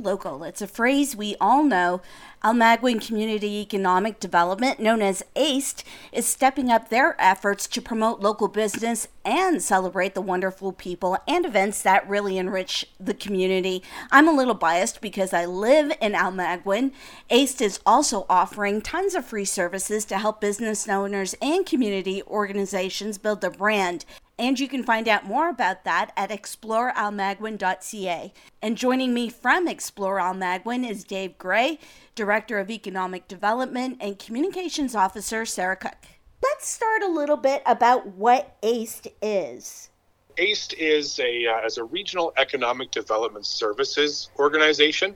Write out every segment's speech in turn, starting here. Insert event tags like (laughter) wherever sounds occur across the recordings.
local. It's a phrase we all know. Almaguin Community Economic Development, known as ACED, is stepping up their efforts to promote local business and celebrate the wonderful people and events that really enrich the community. I'm a little biased because I live in Almaguin. ACED is also offering tons of free services to help business owners and community organizations build their brand. And you can find out more about that at explorealmaguin.ca. And joining me from Explore Almaguin is Dave Gray, Director of Economic Development and Communications Officer, Sarah Cooke. Let's start a little bit about what ACED is. ACED is a uh, as a regional economic development services organization,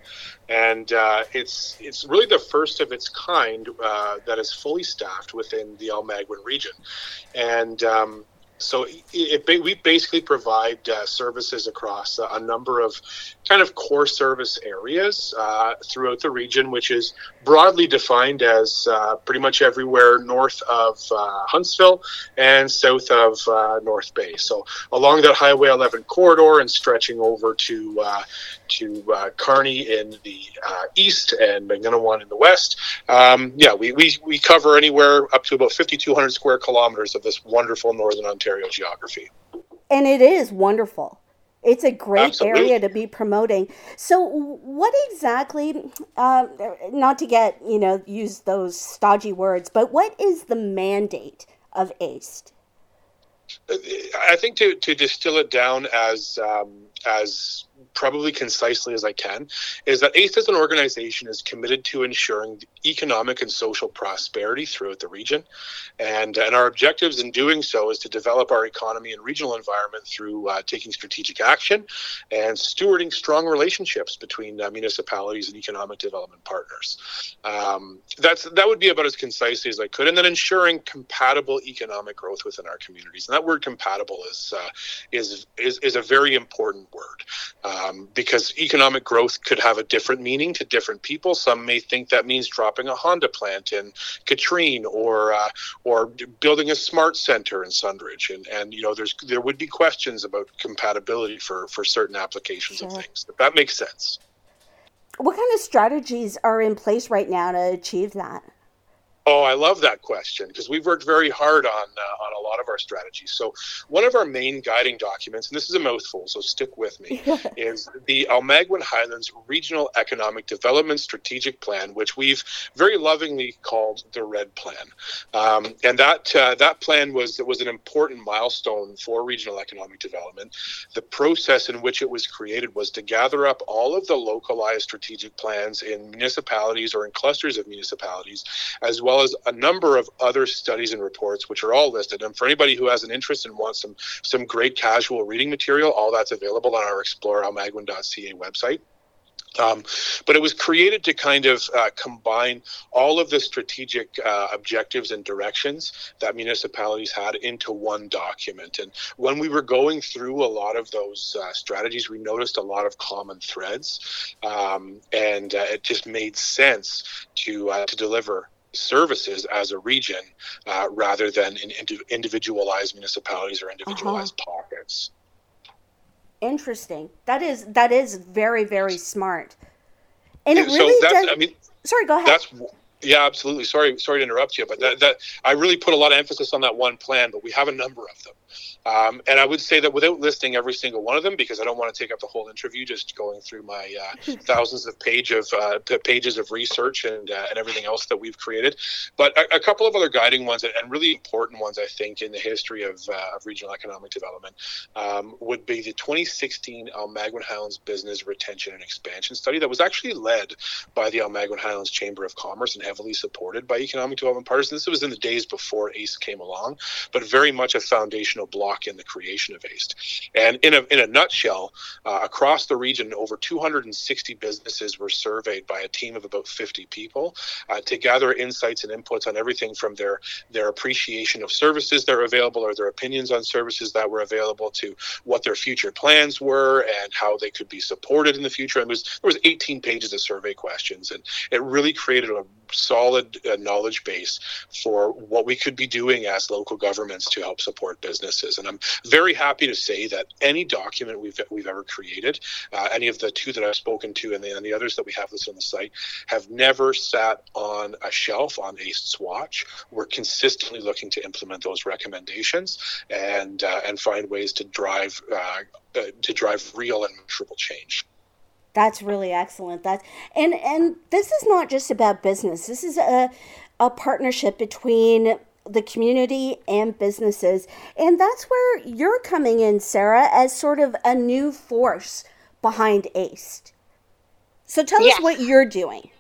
and uh, it's it's really the first of its kind uh, that is fully staffed within the Almaguin region, and um, so it, it, we basically provide uh, services across a, number of kind of core service areas uh, throughout the region, which is broadly defined as uh, pretty much everywhere north of uh, Huntsville and south of uh, North Bay. So along that Highway 11 corridor and stretching over to uh, to Kearney in the east and Magnetawan in the west. Um, yeah, we, we, we cover anywhere up to about 5,200 square kilometers of this wonderful northern Ontario geography. And it is wonderful. It's a great Absolutely. area to be promoting. So, what exactly, uh, not to get, you know, use those stodgy words, but what is the mandate of ACED? I think to, to distill it down as um, as probably concisely as I can, is that ACED as an organization is committed to ensuring economic and social prosperity throughout the region. And, and our objectives in doing so is to develop our economy and regional environment through uh, taking strategic action and stewarding strong relationships between uh, municipalities and economic development partners. Um, that's That would be about as concisely as I could. And then ensuring compatible economic growth within our communities. And that word compatible is, uh, is, is, is a very important word. Uh, um, because economic growth could have a different meaning to different people. Some may think that means dropping a Honda plant in Katrine or uh, or building a smart center in Sundridge, and and you know there's there would be questions about compatibility for for certain applications sure. of things. If that makes sense. What kind of strategies are in place right now to achieve that? Oh, I love that question because we've worked very hard on uh, on a lot of our strategies. So, one of our main guiding documents, and this is a mouthful, so stick with me, (laughs) is the Almaguin Highlands Regional Economic Development Strategic Plan, which we've very lovingly called the Red Plan. Um, and that uh, that plan was was an important milestone for regional economic development. The process in which it was created was to gather up all of the localized strategic plans in municipalities or in clusters of municipalities, as well well as a number of other studies and reports, which are all listed. And for anybody who has an interest and wants some some great casual reading material, all that's available on our explorealmaguin.ca website. Um, but it was created to kind of uh, combine all of the strategic uh, objectives and directions that municipalities had into one document. And when we were going through a lot of those uh, strategies, we noticed a lot of common threads, um, and uh, it just made sense to uh, to deliver services as a region uh, rather than in individualized municipalities or individualized uh-huh. pockets. Interesting. That is that is very very smart. And it really so does. I mean, sorry, go ahead. That's yeah, absolutely. Sorry, sorry to interrupt you, but that, that I really put a lot of emphasis on that one plan. But we have a number of them. Um, and I would say that without listing every single one of them, because I don't want to take up the whole interview just going through my uh, (laughs) thousands of page of uh, pages of research and uh, and everything else that we've created, but a, a, couple of other guiding ones and, really important ones I think in the history of, uh, of regional economic development um, would be the 2016 Almaguin Highlands Business Retention and Expansion Study that was actually led by the Almaguin Highlands Chamber of Commerce and heavily supported by economic development partners. This was in the days before ACE came along, but very much a foundational block block in the creation of ACED. And in a, in a nutshell, uh, across the region, over 260 businesses were surveyed by a team of about 50 people uh, to gather insights and inputs on everything from their, their appreciation of services that are available or their opinions on services that were available to what their future plans were and how they could be supported in the future. And was, there was 18 pages of survey questions, and it really created a solid uh, knowledge base for what we could be doing as local governments to help support businesses. And I'm very happy to say that any document we've we've ever created, uh, any of the two that I've spoken to, and the, and the others that we have listed on the site, have never sat on a shelf on ACE's watch. We're consistently looking to implement those recommendations and uh, and find ways to drive uh, uh, to drive real and measurable change. That's really excellent. That and and this is not just about business. This is a a partnership between the community and businesses. And that's where you're coming in, Sarah, as sort of a new force behind ACE. So tell yes. us what you're doing.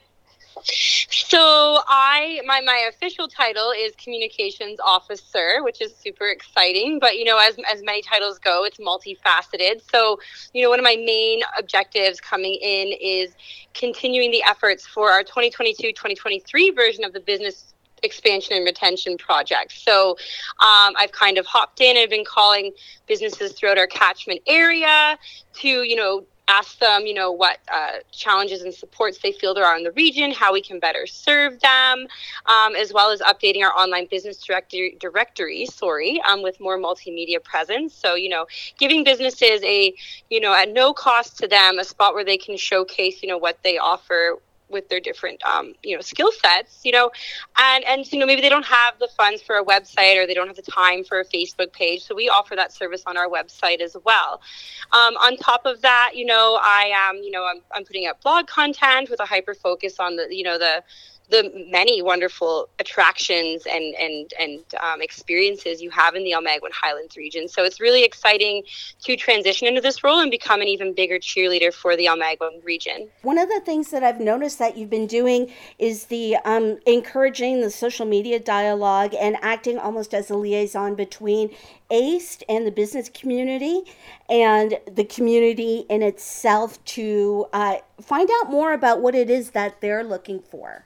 So I my my official title is communications officer, which is super exciting. But you know, as as many titles go, it's multifaceted. So you know, one of my main objectives coming in is continuing the efforts for our 2022-2023 version of the business expansion and retention project. So um, I've kind of hopped in and been calling businesses throughout our catchment area to, you know, ask them, you know, what uh, challenges and supports they feel there are in the region, how we can better serve them, um, as well as updating our online business directory, directory sorry, um, with more multimedia presence. So, you know, giving businesses a, you know, at no cost to them, a spot where they can showcase, you know, what they offer with their different um, you know skill sets you know and and you know maybe they don't have the funds for a website or they don't have the time for a facebook page. So we offer that service on our website as well. Um, on top of that you know i am you know I'm, I'm putting up blog content with a hyper focus on the you know the the many wonderful attractions and and and um, experiences you have in the Almaguin Highlands region. So it's really exciting to transition into this role and become an even bigger cheerleader for the Almaguin region. One of the things that I've noticed that you've been doing is the um, encouraging the social media dialogue and acting almost as a liaison between ACE and the business community and the community in itself to uh, find out more about what it is that they're looking for.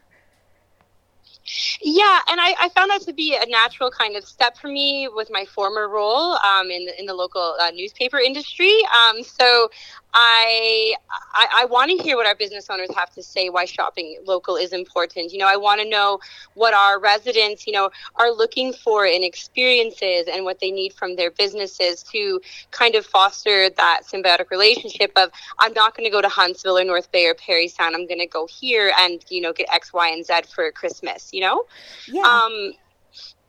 Yeah, and I, I, found that to be a natural kind of step for me with my former role um, in the, in the local uh, newspaper industry. Um, so I I, I want to hear what our business owners have to say why shopping local is important. You know, I want to know what our residents, you know, are looking for in experiences and what they need from their businesses to kind of foster that symbiotic relationship of I'm not going to go to Huntsville or North Bay or Parry Sound. I'm going to go here and you know get X, Y, and Z for Christmas. You know, yeah. Um,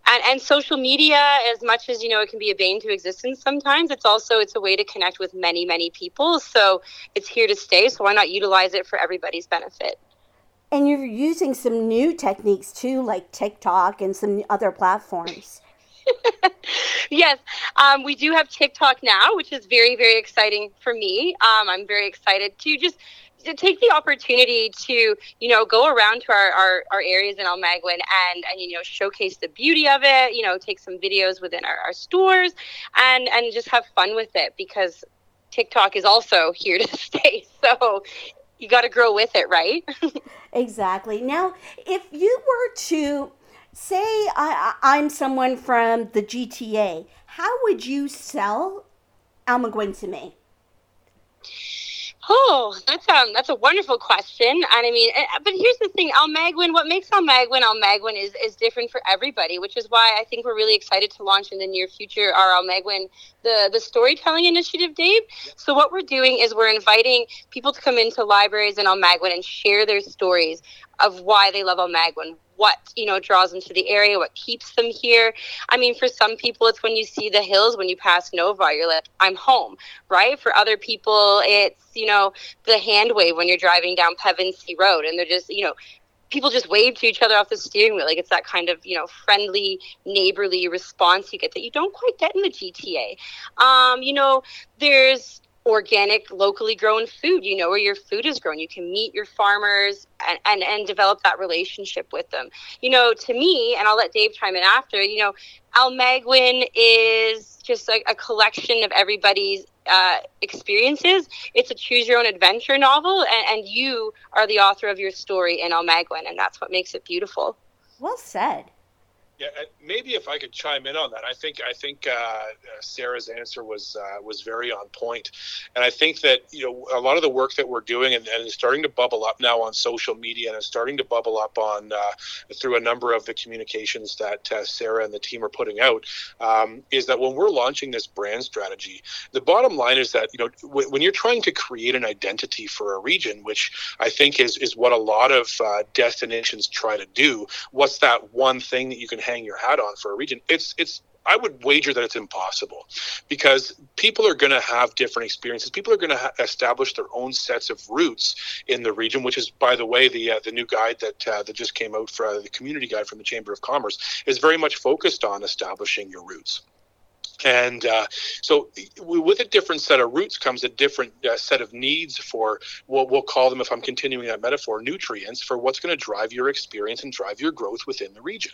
and, and social media as much as you know it can be a bane to existence sometimes it's also it's a way to connect with many many people. So it's here to stay so why not utilize it for everybody's benefit? And you're using some new techniques too like tiktok and some other platforms. (laughs) Yes, um, we do have TikTok now, which is very, very exciting for me. Um, I'm very excited to just to take the opportunity to you know go around to our, our, our areas in Almaguin and and you know showcase the beauty of it you know take some videos within our, our stores and and just have fun with it because TikTok is also (laughs) here to stay. So you got to grow with it right? (laughs) Exactly. Now if you were to say I, I'm someone from the GTA how would you sell Almaguin to me Oh, that's um that's a wonderful question. And I mean, eh, but here's the thing, Almaguin, what makes Almaguin Almaguin is is different for everybody, which is why I think we're really excited to launch in the near future our Almaguin the the storytelling initiative, Dave. So what we're doing is we're inviting people to come into libraries in Almaguin and share their stories of why they love Almaguin, what you know draws them to the area, what keeps them here. I mean, for some people, it's when you see the hills when you pass Novar, you're like, I'm home, right? For other people, it's you know the hand wave when you're driving down Pevensey Road, and they're just you know people just wave to each other off the steering wheel. Like it's that kind of, you know, friendly, neighborly response you get that you don't quite get in the GTA. Um, you know, there's organic locally grown food you know where your food is grown. You can meet your farmers and, and and develop that relationship with them. You know to me and i'll let dave chime in after you know almaguin is just like a collection of everybody's uh, experiences. It's a choose your own adventure novel and, and you are the author of your story in almaguin and that's what makes it beautiful. Well said Yeah, maybe if I could chime in on that, I think I think uh, Sarah's answer was uh, was very on point, and I think that you know a lot of the work that we're doing and, and is starting to bubble up now on social media and is starting to bubble up on uh, through a number of the communications that uh, Sarah and the team are putting out um, is that when we're launching this brand strategy, the bottom line is that you know when you're trying to create an identity for a region, which I think is is what a lot of uh, destinations try to do. What's that one thing that you can hang your hat on for a region. It's it's I would wager that it's impossible because people are going to have different experiences. People are going to ha- establish their own sets of roots in the region, which is, by the way, the uh, the new guide that uh, that just came out for uh, the community guide from the Chamber of Commerce is very much focused on establishing your roots. And uh, so, with a different set of roots comes a different uh, set of needs for what we'll call them, if I'm continuing that metaphor, nutrients for what's going to drive your experience and drive your growth within the region.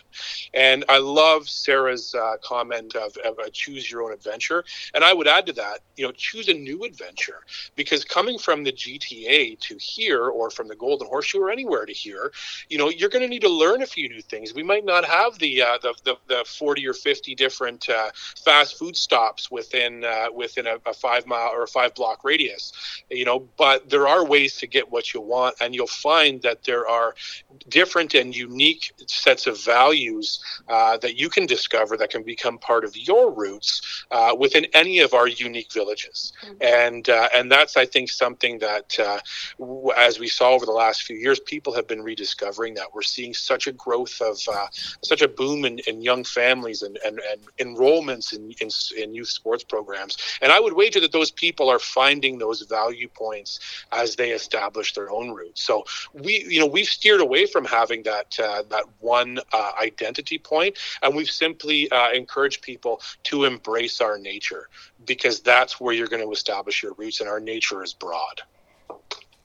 And I love Sarah's uh, comment of, of choose your own adventure. And I would add to that, you know, choose a new adventure because coming from the GTA to here or from the Golden Horseshoe or anywhere to here, you know, you're going to need to learn a few new things. We might not have the, uh, the, the, the, 40 or 50 different uh, fast food stops within uh, within a, a, five mile or a five block radius, you know. But there are ways to get what you want, and you'll find that there are different and unique sets of values uh, that you can discover that can become part of your roots uh, within any of our unique villages, mm-hmm. and uh, and that's I think something that uh, w- as we saw over the last few years, people have been rediscovering that we're seeing such a growth of uh, such a boom in, in young families and, and, and enrollments in, in in, in youth sports programs. And I would wager that those people are finding those value points as they establish their own roots. So we, you know, we've steered away from having that uh, that one uh, identity point, and we've simply uh, encouraged people to embrace our nature because that's where you're going to establish your roots, and our nature is broad.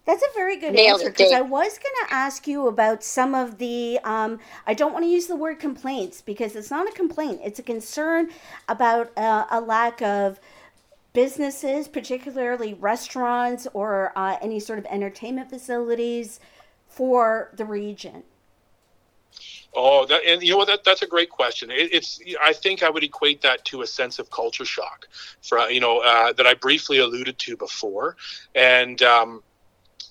That's a very good Nailed answer because I was going to ask you about some of the. Um, I don't want to use the word complaints because it's not a complaint. It's a concern about uh, a lack of businesses, particularly restaurants or uh, any sort of entertainment facilities for the region. Oh, that, and you know what? That, that's a great question. It, it's I think I would equate that to a sense of culture shock, for you know uh, that I briefly alluded to before, and. Um,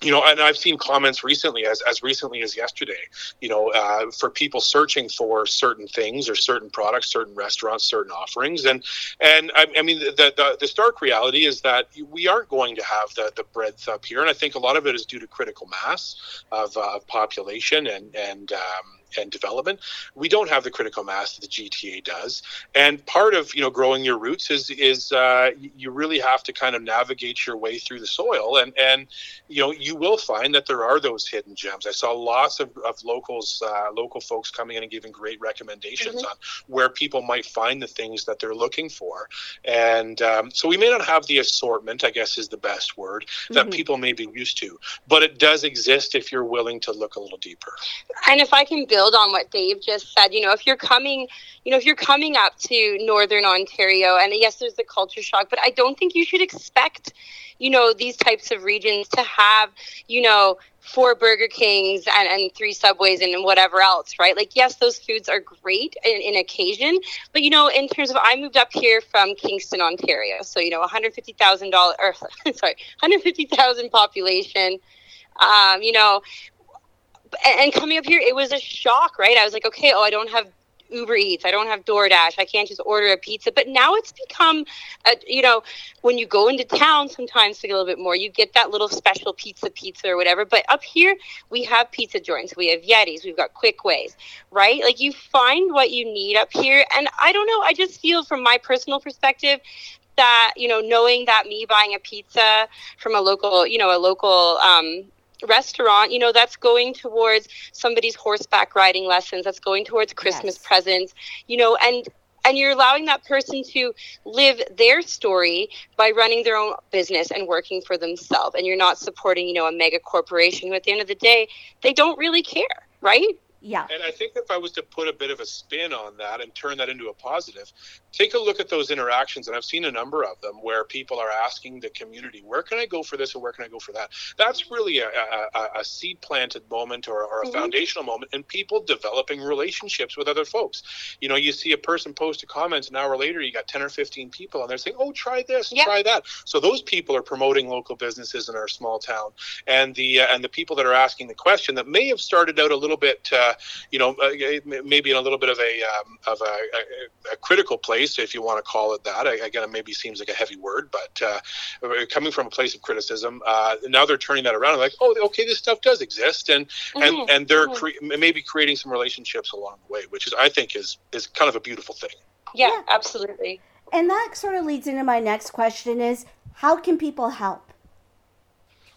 you know, and I've seen comments recently, as, as recently as yesterday, you know, uh, for people searching for certain things or certain products, certain restaurants, certain offerings, and and I, I mean, the, the, the stark reality is that we aren't going to have the the breadth up here, and I think a lot of it is due to critical mass of uh, population and and um, and development. We don't have the critical mass that the GTA does, and part of you know growing your roots is is uh, you really have to kind of navigate your way through the soil, and and you know you will find that there are those hidden gems. I saw lots of, of locals, uh, local folks coming in and giving great recommendations mm-hmm. on where people might find the things that they're looking for, and um, so we may not have the assortment, I guess is the best word that mm-hmm. people may be used to, but it does exist if you're willing to look a little deeper. And if I can build build on what Dave just said. You know, if you're coming, you know, if you're coming up to Northern Ontario, and yes, there's the culture shock, but I don't think you should expect, you know, these types of regions to have, you know, four Burger Kings and, and three Subways and whatever else, right? Like, yes, those foods are great in, in occasion, but you know, in terms of, I moved up here from Kingston, Ontario, so you know, 150,000 dollars, or (laughs) sorry, 150,000 population. Um, you know, and coming up here, it was a shock, right? I was like, okay, oh, I don't have Uber Eats, I don't have DoorDash, I can't just order a pizza. But now it's become, a, you know, when you go into town sometimes to get a little bit more, you get that little special pizza, pizza or whatever. But up here, we have pizza joints, we have Yetis, we've got quick ways, right? Like you find what you need up here. And I don't know, I just feel from my personal perspective, that you know knowing that me buying a pizza from a local you know a local um, restaurant, you know, that's going towards somebody's horseback riding lessons, that's going towards Christmas yes. presents, you know, and and you're allowing that person to live their story by running their own business and working for themselves and you're not supporting you know a mega corporation who at the end of the day they don't really care right Yeah. And I think if I was to put a bit of a spin on that and turn that into a positive, take a look at those interactions. And I've seen a number of them where people are asking the community, where can I go for this or where can I go for that? That's really a, a, a seed planted moment or, or a mm-hmm. foundational moment in people developing relationships with other folks. You know, you see a person post a comment, an hour later, you got 10 or 15 people, and they're saying, oh, try this, yep. try that. So those people are promoting local businesses in our small town. And the, uh, and the people that are asking the question that may have started out a little bit, uh, uh, you know, uh, maybe in a little bit of a um, of a, a, a, critical place, if you want to call it that. Again, it maybe seems like a heavy word, but uh, coming from a place of criticism, uh, now they're turning that around. Like, oh, okay, this stuff does exist, and mm-hmm. and and they're mm-hmm. cre- maybe creating some relationships along the way, which is I think is is kind of a beautiful thing. Yeah, yeah. absolutely. And that sort of leads into my next question: is how can people help?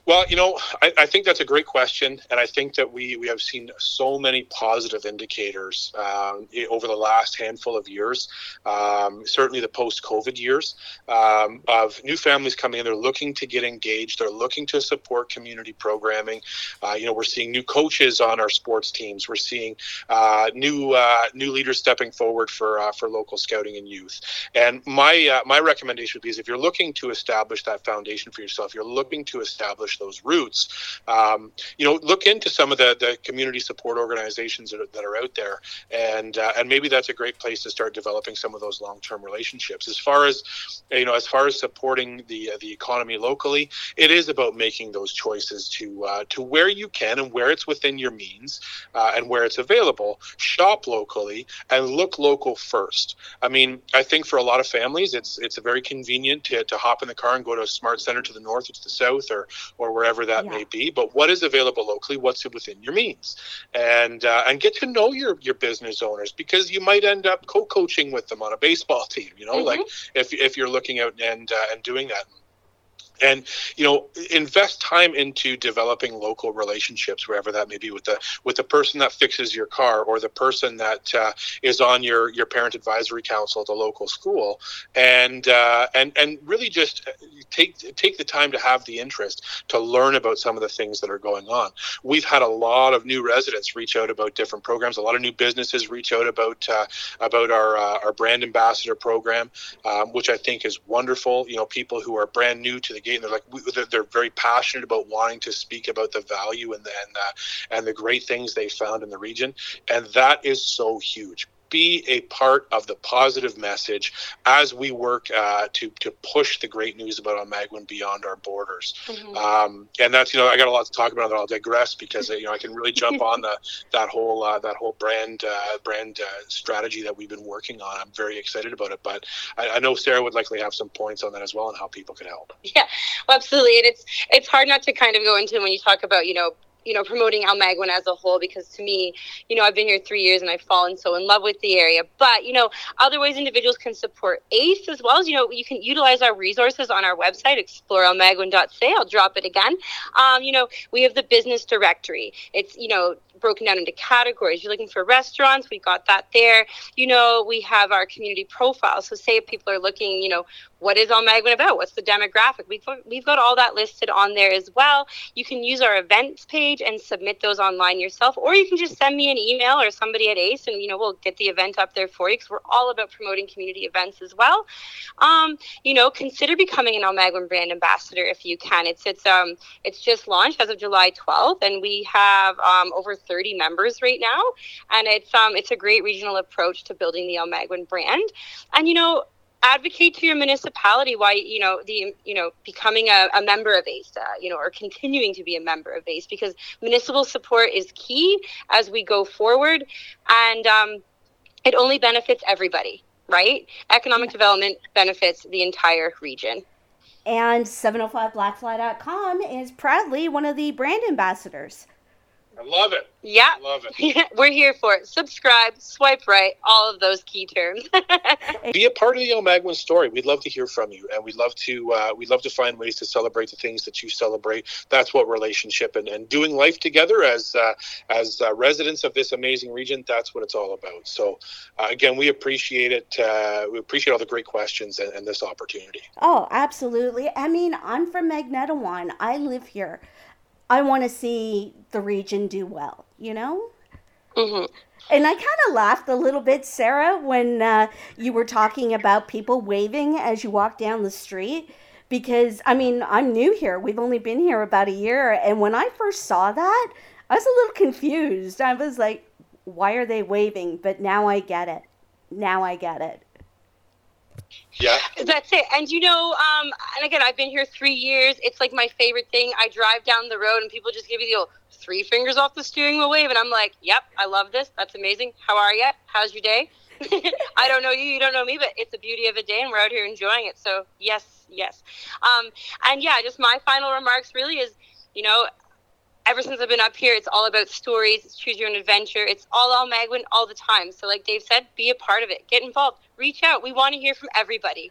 Well, you know, I, I, think that's a great question, and I think that we we have seen so many positive indicators um, over the last handful of years. Um, certainly, the post-COVID years um, of new families coming in. They're looking to get engaged. They're looking to support community programming. Uh, you know, we're seeing new coaches on our sports teams. We're seeing uh, new uh, new leaders stepping forward for uh, for local scouting and youth. And my uh, my recommendation would be is if you're looking to establish that foundation for yourself, you're looking to establish establish those roots. Um, you know, look into some of the, the community support organizations that are, that are out there, and uh, and maybe that's a great place to start developing some of those long term relationships. As far as you know, as far as supporting the uh, the economy locally, it is about making those choices to uh, to where you can and where it's within your means uh, and where it's available. Shop locally and look local first. I mean, I think for a lot of families, it's it's very convenient to, to hop in the car and go to a smart center to the north or to the south or or wherever that yeah. may be. But what is available locally? What's within your means? And uh, and get to know your your business owners because you might end up co-coaching with them on a baseball (laughs) team. You know, mm-hmm. like if if you're looking out and uh, and doing that and you know invest time into developing local relationships wherever that may be with the with the person that fixes your car or the person that uh, is on your your parent advisory council at the local school. And uh, and and really just take take the time to have the interest to learn about some of the things that are going on. We've had a lot of new residents reach out about different programs. A lot of new businesses reach out about uh, about our uh, our brand ambassador program um, which I think is wonderful. You know people who are brand new to the game and they're like they're, they're very passionate about wanting to speak about the value and the and, uh, and the great things they found in the region, and that is so huge be a part of the positive message as we work uh, to to push the great news about Almaguin beyond our borders. Mm-hmm. Um, and that's you know I got a lot to talk about. That I'll digress because you know I can really jump on the that whole uh, that whole brand uh, brand uh, strategy that we've been working on. I'm very excited about it. But I, I, know Sarah would likely have some points on that as well and how people can help. Yeah, well, absolutely. And it's it's hard not to kind of go into when you talk about you know you know, promoting El Almaguin as a whole because to me, you know, I've been here three years and I've fallen so in love with the area. But, you know, other ways individuals can support ACE as well as, you know, you can utilize our resources on our website, explorealmaguin.ca. I'll drop it again. Um, you know, we have the business directory. It's, you know, broken down into categories. You're looking for restaurants, we got that there. You know, we have our community profile. So say if people are looking, you know, what is Almaguin about? What's the demographic? We've we've got all that listed on there as well. You can use our events page and submit those online yourself, or you can just send me an email or somebody at ACE, and you know we'll get the event up there for you because we're all about promoting community events as well. Um, you know, consider becoming an Almaguin brand ambassador if you can. It's it's um it's just launched as of July 12th, and we have um, over 30 members right now, and it's um it's a great regional approach to building the Almaguin brand. And you know, advocate to your municipality why you know the you know becoming a, a member of ACE, you know, or continuing to be a member of ACE because municipal support is key as we go forward, and um, it only benefits everybody, right? Economic development benefits the entire region. And 705blackfly.com is proudly one of the brand ambassadors. I love it. Yeah. I love it. (laughs) We're here for it. Subscribe, swipe right, all of those key terms. (laughs) Be a part of the Almaguin story. We'd love to hear from you, and we'd love to uh, we'd love to find ways to celebrate the things that you celebrate. That's what relationship and, and doing life together as uh, as uh, residents of this amazing region. That's what it's all about. So, uh, again, we appreciate it. Uh, we appreciate all the great questions and, and this opportunity. Oh, absolutely. I mean, I'm from Magnetawan. I live here. I want to see the region do well, you know? Mm-hmm. And I kind of laughed a little bit, Sarah, when uh, you were talking about people waving as you walk down the street. Because, I mean, I'm new here. We've only been here about a year. And when I first saw that, I was a little confused. I was like, why are they waving? But now I get it. Now I get it. Yeah. That's it. And you know, um, and again, I've been here three years. It's like my favorite thing. I drive down the road and people just give you the old three fingers off the steering wheel wave. And I'm like, yep, I love this. That's amazing. How are you? How's your day? (laughs) I don't know you, you don't know me, but it's the beauty of a day and we're out here enjoying it. So, yes, yes. Um, and yeah, just my final remarks really is, you know, ever since I've been up here, it's all about stories. It's choose your own adventure. It's all Almaguin all the time. So, like Dave said, be a part of it. Get involved. Reach out. We want to hear from everybody.